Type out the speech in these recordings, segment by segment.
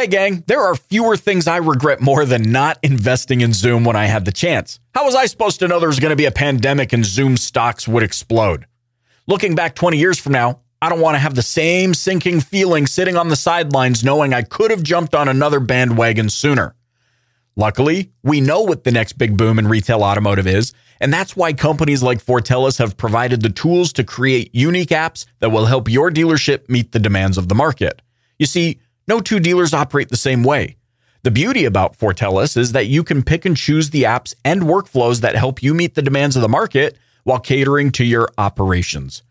Hey, gang, there are fewer things I regret more than not investing in Zoom when I had the chance. How was I supposed to know there was going to be a pandemic and Zoom stocks would explode? Looking back 20 years from now, I don't want to have the same sinking feeling sitting on the sidelines knowing I could have jumped on another bandwagon sooner. Luckily, we know what the next big boom in retail automotive is, and that's why companies like Fortellis have provided the tools to create unique apps that will help your dealership meet the demands of the market. You see, no two dealers operate the same way. The beauty about Fortellis is that you can pick and choose the apps and workflows that help you meet the demands of the market while catering to your operations.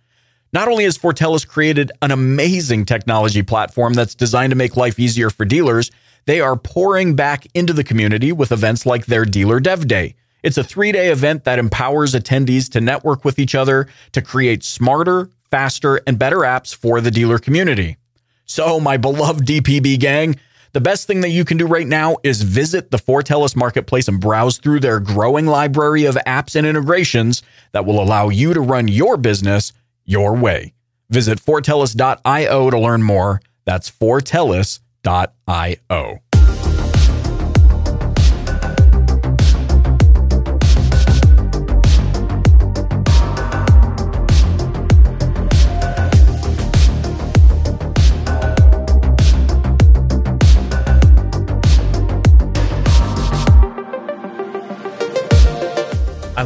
Not only has Fortellis created an amazing technology platform that's designed to make life easier for dealers, they are pouring back into the community with events like their Dealer Dev Day. It's a three day event that empowers attendees to network with each other to create smarter, faster, and better apps for the dealer community. So, my beloved DPB gang, the best thing that you can do right now is visit the Fortellis marketplace and browse through their growing library of apps and integrations that will allow you to run your business your way. Visit fortellis.io to learn more. That's fortellis.io.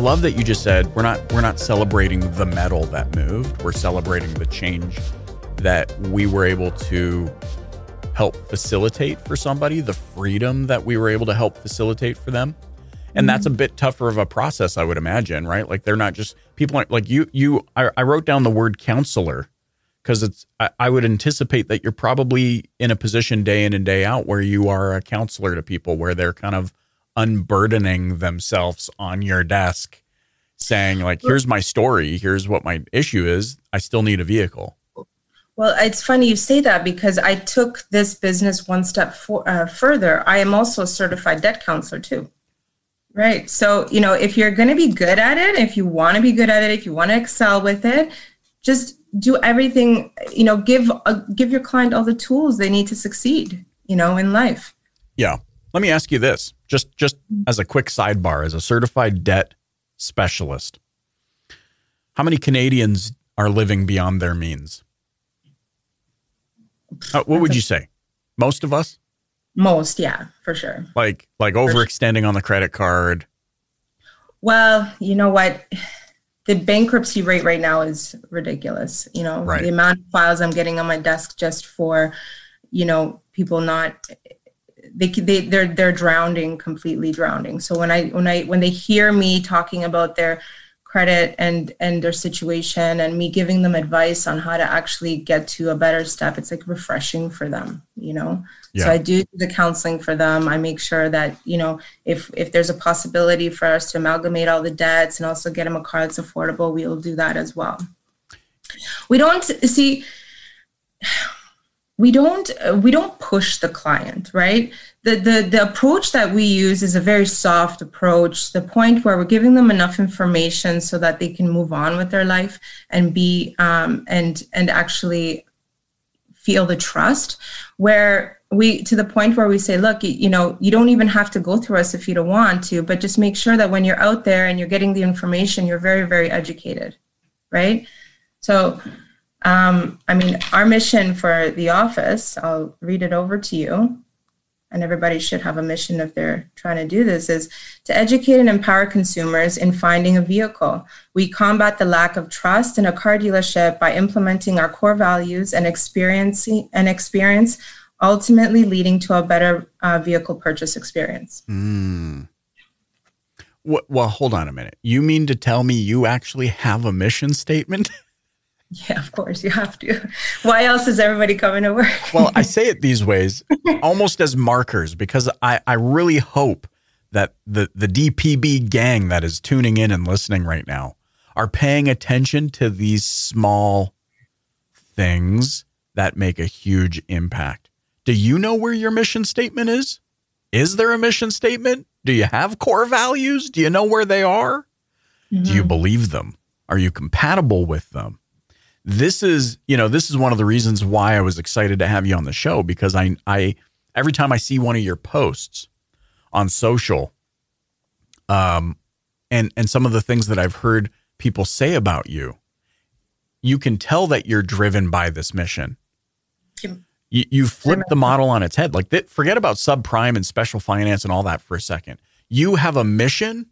love that you just said we're not we're not celebrating the medal that moved. We're celebrating the change that we were able to help facilitate for somebody, the freedom that we were able to help facilitate for them. And that's a mm-hmm. bit tougher of a process, I would imagine, right? Like they're not just people aren't like you. You, I, I wrote down the word counselor because it's. I, I would anticipate that you're probably in a position day in and day out where you are a counselor to people, where they're kind of unburdening themselves on your desk saying like here's my story. Here's what my issue is. I still need a vehicle. Well it's funny you say that because i took this business one step for, uh, further. I am also a certified debt counselor too. Right. So you know if you're going to be good at it if you want to be good at it if you want to excel with it just do everything you know give uh, give your client all the tools they need to succeed you know in life. Yeah. Let me ask you this, just just as a quick sidebar, as a certified debt specialist, how many Canadians are living beyond their means? Uh, what would you say? Most of us? Most, yeah, for sure. Like like overextending on the credit card. Well, you know what? The bankruptcy rate right now is ridiculous. You know, right. the amount of files I'm getting on my desk just for, you know, people not they they they're they're drowning completely drowning. So when i when i when they hear me talking about their credit and and their situation and me giving them advice on how to actually get to a better step it's like refreshing for them you know? Yeah. so i do the counseling for them. I make sure that you know if if there's a possibility for us to amalgamate all the debts and also get them a car that's affordable we'll do that as well. We don't see we don't we don't push the client right? The, the the approach that we use is a very soft approach the point where we're giving them enough information so that they can move on with their life and be um, and and actually feel the trust where we to the point where we say look you, you know you don't even have to go through us if you don't want to but just make sure that when you're out there and you're getting the information you're very very educated right? So um, I mean, our mission for the office, I'll read it over to you, and everybody should have a mission if they're trying to do this, is to educate and empower consumers in finding a vehicle. We combat the lack of trust in a car dealership by implementing our core values and experiencing and experience, ultimately leading to a better uh, vehicle purchase experience. Mm. Well, hold on a minute. You mean to tell me you actually have a mission statement? Yeah, of course you have to. Why else is everybody coming to work? well, I say it these ways almost as markers because I, I really hope that the, the DPB gang that is tuning in and listening right now are paying attention to these small things that make a huge impact. Do you know where your mission statement is? Is there a mission statement? Do you have core values? Do you know where they are? Mm-hmm. Do you mm-hmm. believe them? Are you compatible with them? This is you know this is one of the reasons why I was excited to have you on the show because I I every time I see one of your posts on social, um, and and some of the things that I've heard people say about you, you can tell that you're driven by this mission. You, you flipped the model on its head. Like, that, forget about subprime and special finance and all that for a second. You have a mission,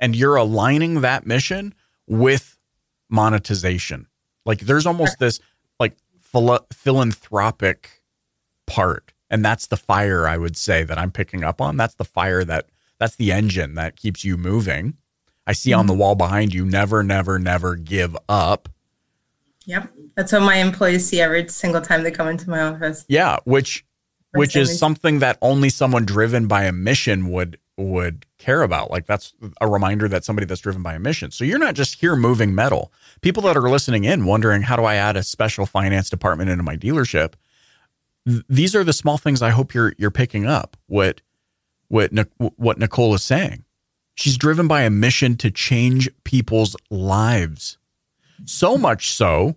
and you're aligning that mission with monetization. Like, there's almost this like philo- philanthropic part, and that's the fire I would say that I'm picking up on. That's the fire that that's the engine that keeps you moving. I see mm-hmm. on the mm-hmm. wall behind you, never, never, never give up. Yep. That's what my employees see every single time they come into my office. Yeah, which which is something that only someone driven by a mission would would care about. Like that's a reminder that somebody that's driven by a mission. So you're not just here moving metal. People that are listening in wondering how do I add a special finance department into my dealership? Th- these are the small things I hope you're you're picking up. What what what Nicole is saying. She's driven by a mission to change people's lives. So much so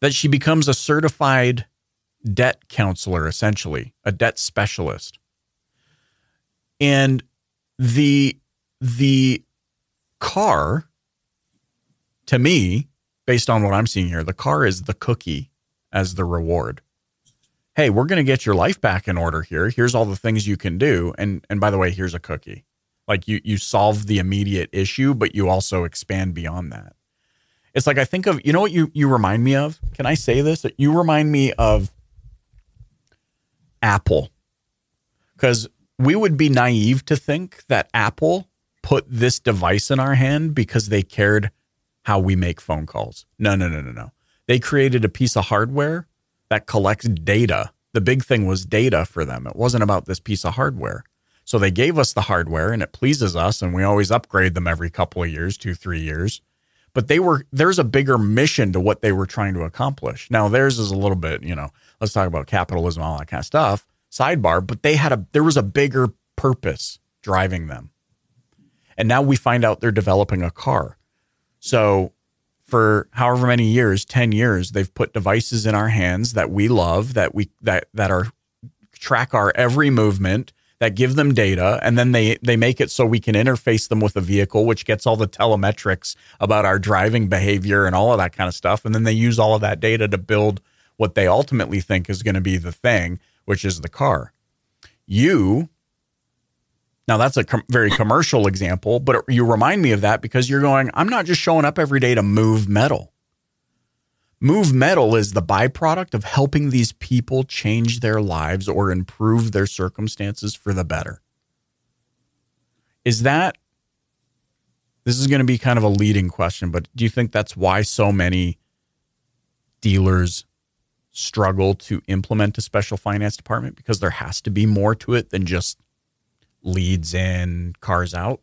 that she becomes a certified debt counselor, essentially, a debt specialist. And the the car, to me, based on what I'm seeing here, the car is the cookie as the reward. Hey, we're going to get your life back in order here. Here's all the things you can do. And and by the way, here's a cookie. Like you you solve the immediate issue, but you also expand beyond that. It's like I think of you know what you you remind me of? Can I say this? You remind me of Apple. Cuz we would be naive to think that Apple put this device in our hand because they cared how we make phone calls. No, no, no, no, no. They created a piece of hardware that collects data. The big thing was data for them. It wasn't about this piece of hardware. So they gave us the hardware and it pleases us and we always upgrade them every couple of years, 2 3 years. But they were there's a bigger mission to what they were trying to accomplish. Now theirs is a little bit, you know, let's talk about capitalism all that kind of stuff sidebar, but they had a there was a bigger purpose driving them. And now we find out they're developing a car. So for however many years, 10 years, they've put devices in our hands that we love, that we that that are track our every movement, that give them data, and then they they make it so we can interface them with a vehicle, which gets all the telemetrics about our driving behavior and all of that kind of stuff. And then they use all of that data to build what they ultimately think is going to be the thing which is the car. You, now that's a com- very commercial example, but you remind me of that because you're going, I'm not just showing up every day to move metal. Move metal is the byproduct of helping these people change their lives or improve their circumstances for the better. Is that, this is going to be kind of a leading question, but do you think that's why so many dealers struggle to implement a special finance department because there has to be more to it than just leads in, cars out?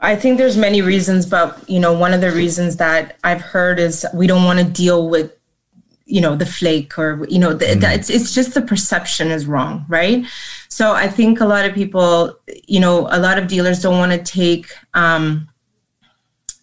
I think there's many reasons, but you know, one of the reasons that I've heard is we don't want to deal with, you know, the flake or you know, the, mm. it's it's just the perception is wrong, right? So I think a lot of people, you know, a lot of dealers don't want to take um,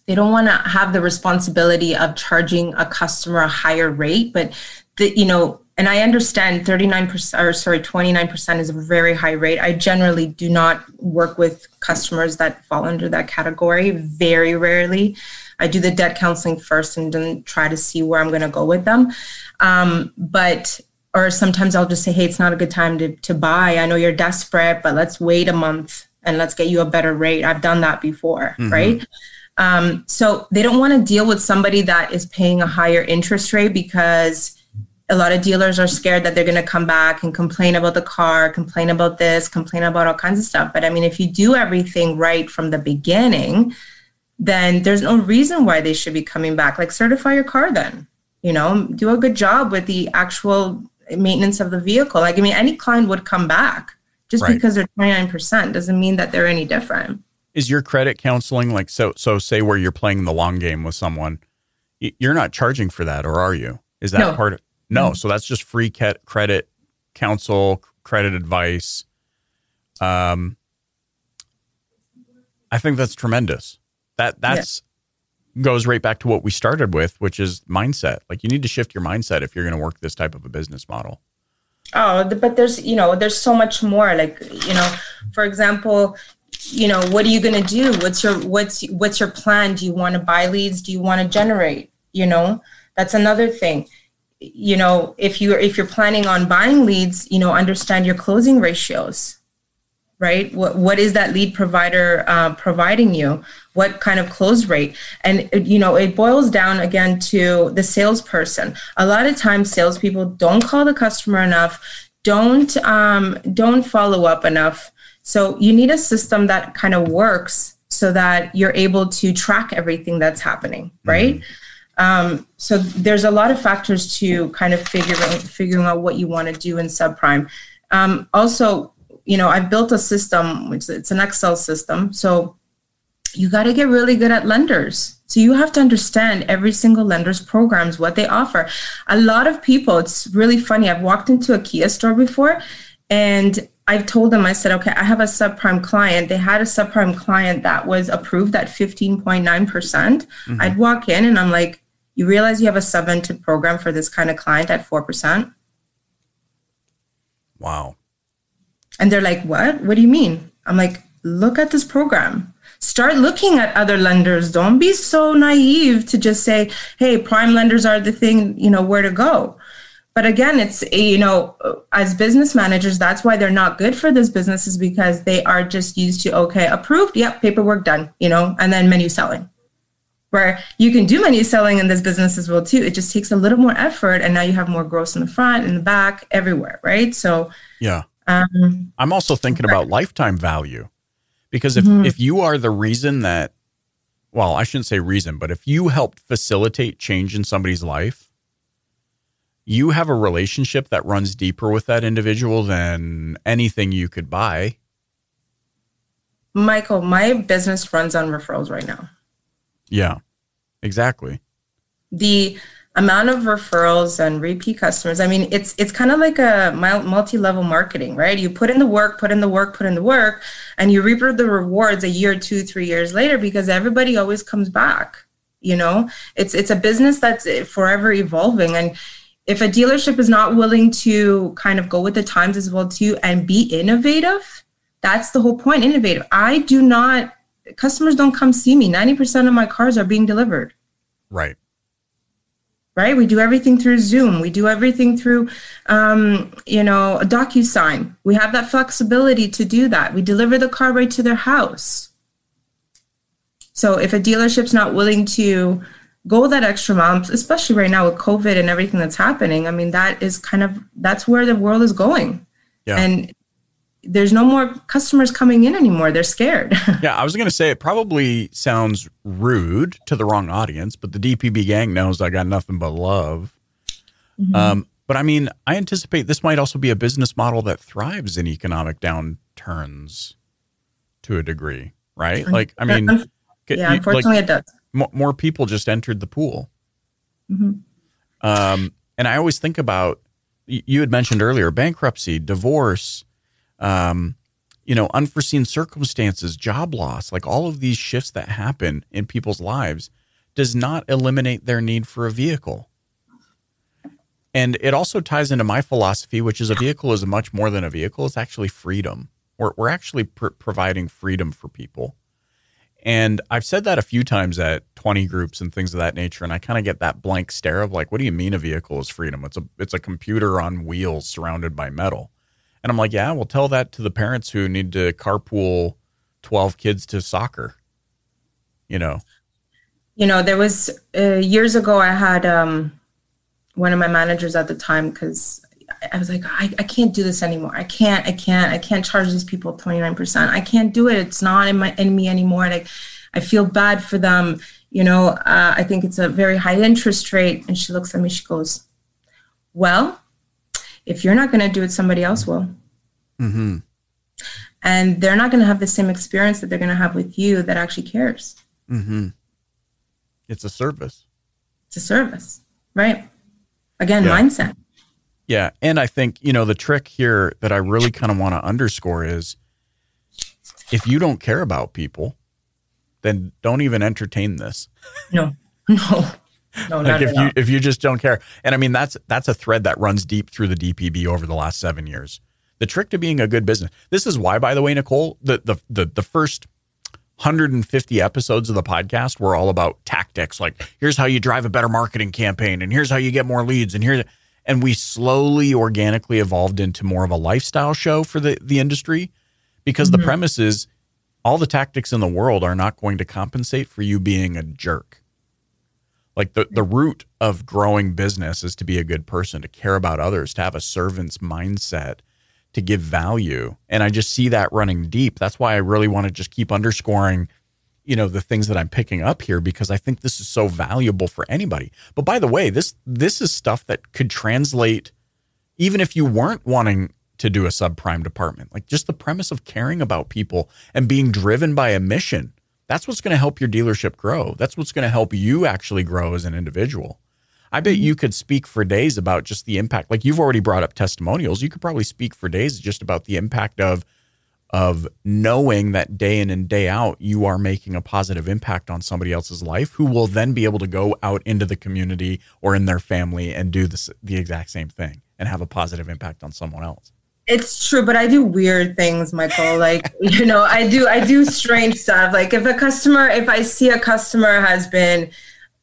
they don't want to have the responsibility of charging a customer a higher rate but the you know and i understand 39% or sorry 29% is a very high rate. I generally do not work with customers that fall under that category very rarely. I do the debt counseling first and then try to see where i'm going to go with them. Um, but or sometimes i'll just say hey it's not a good time to, to buy. I know you're desperate but let's wait a month and let's get you a better rate. I've done that before mm-hmm. right um, so they don't want to deal with somebody that is paying a higher interest rate because a lot of dealers are scared that they're going to come back and complain about the car, complain about this, complain about all kinds of stuff. But I mean, if you do everything right from the beginning, then there's no reason why they should be coming back. Like certify your car then, you know, do a good job with the actual maintenance of the vehicle. Like, I mean, any client would come back just right. because they're 29% doesn't mean that they're any different is your credit counseling like so so say where you're playing the long game with someone you're not charging for that or are you is that no. part of no mm-hmm. so that's just free credit counsel credit advice um i think that's tremendous that that's yeah. goes right back to what we started with which is mindset like you need to shift your mindset if you're going to work this type of a business model Oh, but there's, you know, there's so much more. Like, you know, for example, you know, what are you going to do? What's your what's what's your plan? Do you want to buy leads? Do you want to generate? You know, that's another thing. You know, if you're if you're planning on buying leads, you know, understand your closing ratios right? What what is that lead provider uh, providing you? What kind of close rate? And you know, it boils down again to the salesperson. A lot of times, salespeople don't call the customer enough, don't um, don't follow up enough. So you need a system that kind of works so that you're able to track everything that's happening, mm-hmm. right? Mm-hmm. Um, so there's a lot of factors to kind of figuring figuring out what you want to do in subprime. Um, also, you know, I've built a system, which it's an Excel system. So you got to get really good at lenders. So you have to understand every single lender's programs, what they offer. A lot of people, it's really funny. I've walked into a Kia store before and I've told them, I said, okay, I have a subprime client. They had a subprime client that was approved at 15.9%. percent mm hmm I'd walk in and I'm like, you realize you have a subvented program for this kind of client at 4%? Wow. And they're like, What? What do you mean? I'm like, Look at this program. Start looking at other lenders. Don't be so naive to just say, Hey, prime lenders are the thing, you know, where to go. But again, it's, you know, as business managers, that's why they're not good for this business is because they are just used to, okay, approved, yep, paperwork done, you know, and then menu selling where you can do menu selling in this business as well too. It just takes a little more effort, and now you have more gross in the front, in the back, everywhere, right? So yeah, um, I'm also thinking about lifetime value because if, mm-hmm. if you are the reason that, well, I shouldn't say reason, but if you helped facilitate change in somebody's life, you have a relationship that runs deeper with that individual than anything you could buy. Michael, my business runs on referrals right now. Yeah, exactly. The amount of referrals and repeat customers i mean it's it's kind of like a multi-level marketing right you put in the work put in the work put in the work and you reap the rewards a year two three years later because everybody always comes back you know it's it's a business that's forever evolving and if a dealership is not willing to kind of go with the times as well too and be innovative that's the whole point innovative i do not customers don't come see me 90% of my cars are being delivered right right? We do everything through Zoom. We do everything through, um, you know, a DocuSign. We have that flexibility to do that. We deliver the car right to their house. So if a dealership's not willing to go that extra mile, especially right now with COVID and everything that's happening, I mean, that is kind of that's where the world is going. Yeah. And there's no more customers coming in anymore. They're scared. yeah, I was going to say it probably sounds rude to the wrong audience, but the DPB gang knows I got nothing but love. Mm-hmm. Um, but I mean, I anticipate this might also be a business model that thrives in economic downturns to a degree, right? Like, I mean, yeah, unfortunately, like, it does. More, more people just entered the pool. Mm-hmm. Um, and I always think about you had mentioned earlier bankruptcy, divorce um, you know, unforeseen circumstances, job loss, like all of these shifts that happen in people's lives does not eliminate their need for a vehicle. And it also ties into my philosophy, which is a vehicle is much more than a vehicle. It's actually freedom. We're, we're actually pr- providing freedom for people. And I've said that a few times at 20 groups and things of that nature. And I kind of get that blank stare of like, what do you mean a vehicle is freedom? It's a, it's a computer on wheels surrounded by metal. And I'm like, yeah, well, tell that to the parents who need to carpool 12 kids to soccer, you know? You know, there was uh, years ago, I had um, one of my managers at the time because I was like, I, I can't do this anymore. I can't, I can't, I can't charge these people 29%. I can't do it. It's not in my, in me anymore. Like, I feel bad for them. You know, uh, I think it's a very high interest rate. And she looks at me, she goes, well, if you're not going to do it, somebody else will. Mm-hmm. And they're not going to have the same experience that they're going to have with you that actually cares. Mm-hmm. It's a service. It's a service, right? Again, yeah. mindset. Yeah. And I think, you know, the trick here that I really kind of want to underscore is if you don't care about people, then don't even entertain this. No, no. No, like if you if you just don't care. And I mean that's that's a thread that runs deep through the DPB over the last seven years. The trick to being a good business. This is why, by the way, Nicole, the the the, the first 150 episodes of the podcast were all about tactics. Like here's how you drive a better marketing campaign, and here's how you get more leads, and here's and we slowly organically evolved into more of a lifestyle show for the the industry because mm-hmm. the premise is all the tactics in the world are not going to compensate for you being a jerk. Like the, the root of growing business is to be a good person, to care about others, to have a servant's mindset, to give value. And I just see that running deep. That's why I really want to just keep underscoring, you know, the things that I'm picking up here because I think this is so valuable for anybody. But by the way, this this is stuff that could translate even if you weren't wanting to do a subprime department. Like just the premise of caring about people and being driven by a mission. That's what's going to help your dealership grow. That's what's going to help you actually grow as an individual. I bet mm-hmm. you could speak for days about just the impact. Like you've already brought up testimonials. You could probably speak for days just about the impact of of knowing that day in and day out you are making a positive impact on somebody else's life who will then be able to go out into the community or in their family and do this, the exact same thing and have a positive impact on someone else. It's true, but I do weird things, Michael. Like, you know, I do I do strange stuff. Like if a customer, if I see a customer has been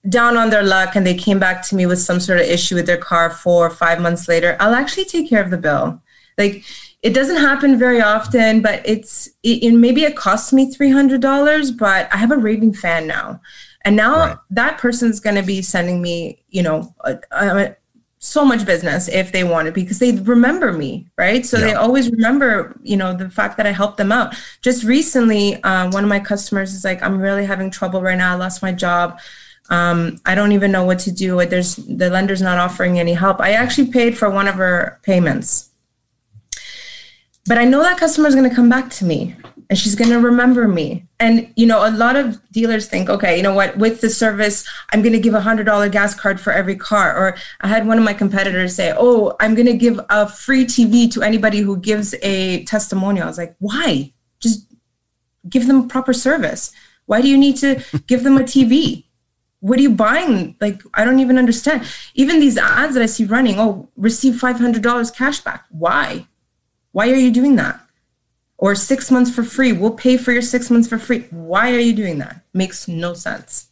down on their luck and they came back to me with some sort of issue with their car four or five months later, I'll actually take care of the bill. Like it doesn't happen very often, but it's it, it maybe it costs me three hundred dollars, but I have a raving fan now, and now right. that person's going to be sending me, you know, a, a, so much business if they want it because they remember me right? So yeah. they always remember you know the fact that i helped them out. Just recently uh, one of my customers is like i'm really having trouble right now. I lost my job. Um, i don't even know what to do. There's the lender's not offering any help. I actually paid for one of her payments but i know that customer is going to come back to me and she's going to remember me. And, you know, a lot of dealers think, okay, you know what, with the service, I'm going to give a $100 gas card for every car. Or I had one of my competitors say, oh, I'm going to give a free TV to anybody who gives a testimonial. I was like, why? Just give them proper service. Why do you need to give them a TV? What are you buying? Like, I don't even understand. Even these ads that I see running, oh, receive $500 cash back. Why? Why are you doing that? or six months for free. We'll pay for your six months for free. Why are you doing that? Makes no sense.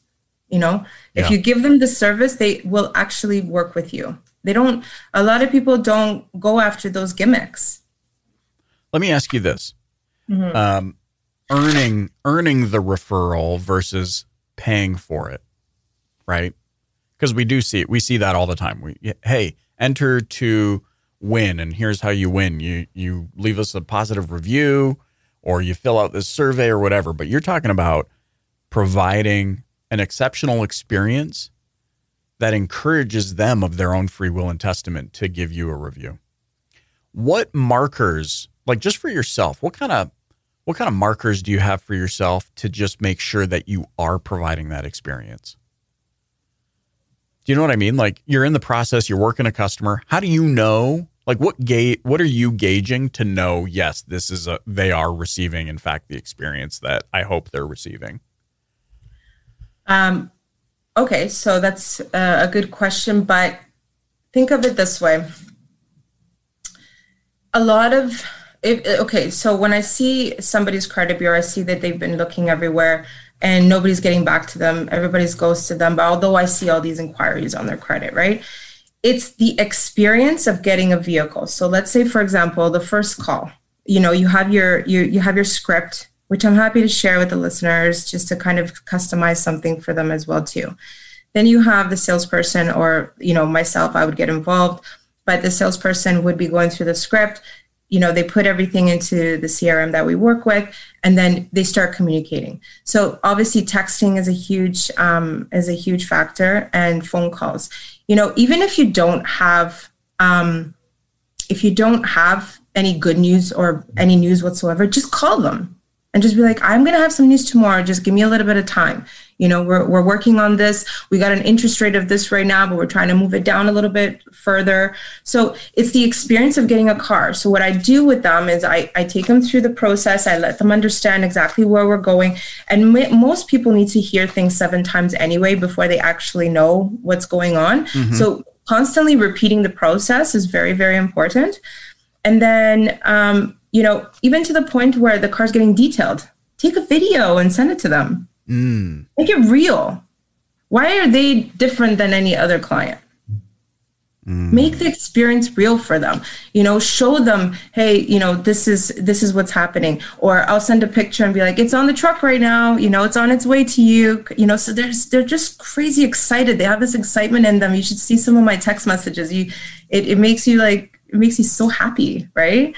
You know, if you give them the service, they will actually work with you. They don't, a lot of people don't go after those gimmicks. Let me ask you this. Mm-hmm. Um, earning earning the referral versus paying for it, right? Because we do see it. We see that all the time. We hey, enter to win and here's how you win you you leave us a positive review or you fill out this survey or whatever but you're talking about providing an exceptional experience that encourages them of their own free will and testament to give you a review what markers like just for yourself what kind of what kind of markers do you have for yourself to just make sure that you are providing that experience do you know what I mean? Like you're in the process, you're working a customer. How do you know like what gate what are you gauging to know yes this is a they are receiving in fact the experience that i hope they're receiving? Um okay so that's a good question but think of it this way. A lot of if, okay so when i see somebody's credit bureau i see that they've been looking everywhere and nobody's getting back to them. Everybody's ghosted them but although i see all these inquiries on their credit right it's the experience of getting a vehicle. So let's say, for example, the first call, you know, you have your you you have your script, which I'm happy to share with the listeners just to kind of customize something for them as well too. Then you have the salesperson or, you know, myself, I would get involved, but the salesperson would be going through the script, you know they put everything into the crm that we work with and then they start communicating. So obviously texting is a huge um, is a huge factor and phone calls. You know even if you don't have um, if you don't have any good news or any news whatsoever just call them and just be like, I'm going to have some news tomorrow. Just give me a little bit of time. You know, we're, we're working on this. We got an interest rate of this right now, but we're trying to move it down a little bit further. So it's the experience of getting a car. So what I do with them is I, I take them through the process. I let them understand exactly where we're going. And m- most people need to hear things seven times anyway before they actually know what's going on. Mm-hmm. So constantly repeating the process is very, very important. And then, um, you know, even to the point where the car's getting detailed, take a video and send it to them. Mm. Make it real. Why are they different than any other client? Mm. Make the experience real for them. You know, show them, hey, you know, this is this is what's happening. Or I'll send a picture and be like, it's on the truck right now. You know, it's on its way to you. You know, so there's they're just crazy excited. They have this excitement in them. You should see some of my text messages. You, it, it makes you like it makes you so happy, right?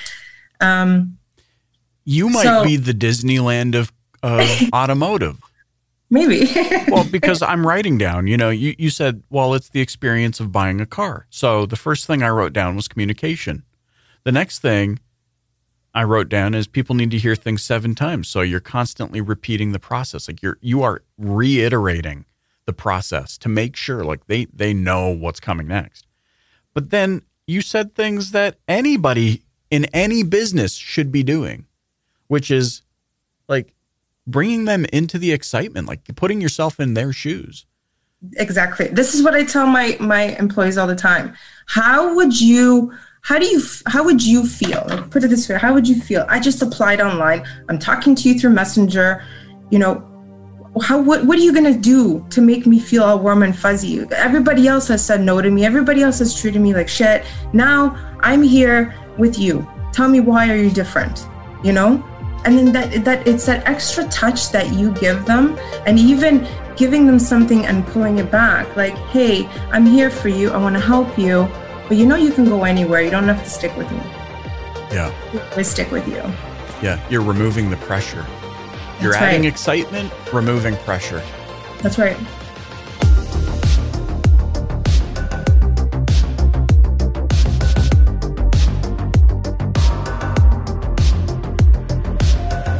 Um, you might so, be the Disneyland of, of automotive. Maybe. well, because I'm writing down, you know, you, you said, well, it's the experience of buying a car. So the first thing I wrote down was communication. The next thing I wrote down is people need to hear things seven times. So you're constantly repeating the process. Like you're you are reiterating the process to make sure like they they know what's coming next. But then you said things that anybody in any business should be doing, which is like bringing them into the excitement, like putting yourself in their shoes. Exactly. This is what I tell my my employees all the time. How would you how do you how would you feel? Put it this way, how would you feel? I just applied online. I'm talking to you through Messenger. You know, how what what are you gonna do to make me feel all warm and fuzzy? Everybody else has said no to me. Everybody else has treated me like shit. Now I'm here with you. Tell me why are you different? You know? And then that that it's that extra touch that you give them and even giving them something and pulling it back. Like, hey, I'm here for you. I want to help you. But you know you can go anywhere. You don't have to stick with me. Yeah. We stick with you. Yeah. You're removing the pressure. You're That's adding right. excitement, removing pressure. That's right.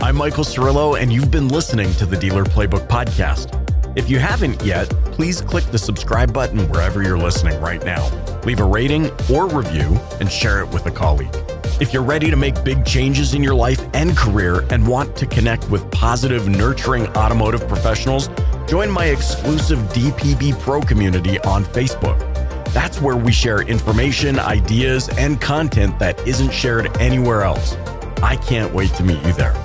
I'm Michael Cirillo, and you've been listening to the Dealer Playbook Podcast. If you haven't yet, please click the subscribe button wherever you're listening right now. Leave a rating or review and share it with a colleague. If you're ready to make big changes in your life and career and want to connect with positive, nurturing automotive professionals, join my exclusive DPB Pro community on Facebook. That's where we share information, ideas, and content that isn't shared anywhere else. I can't wait to meet you there.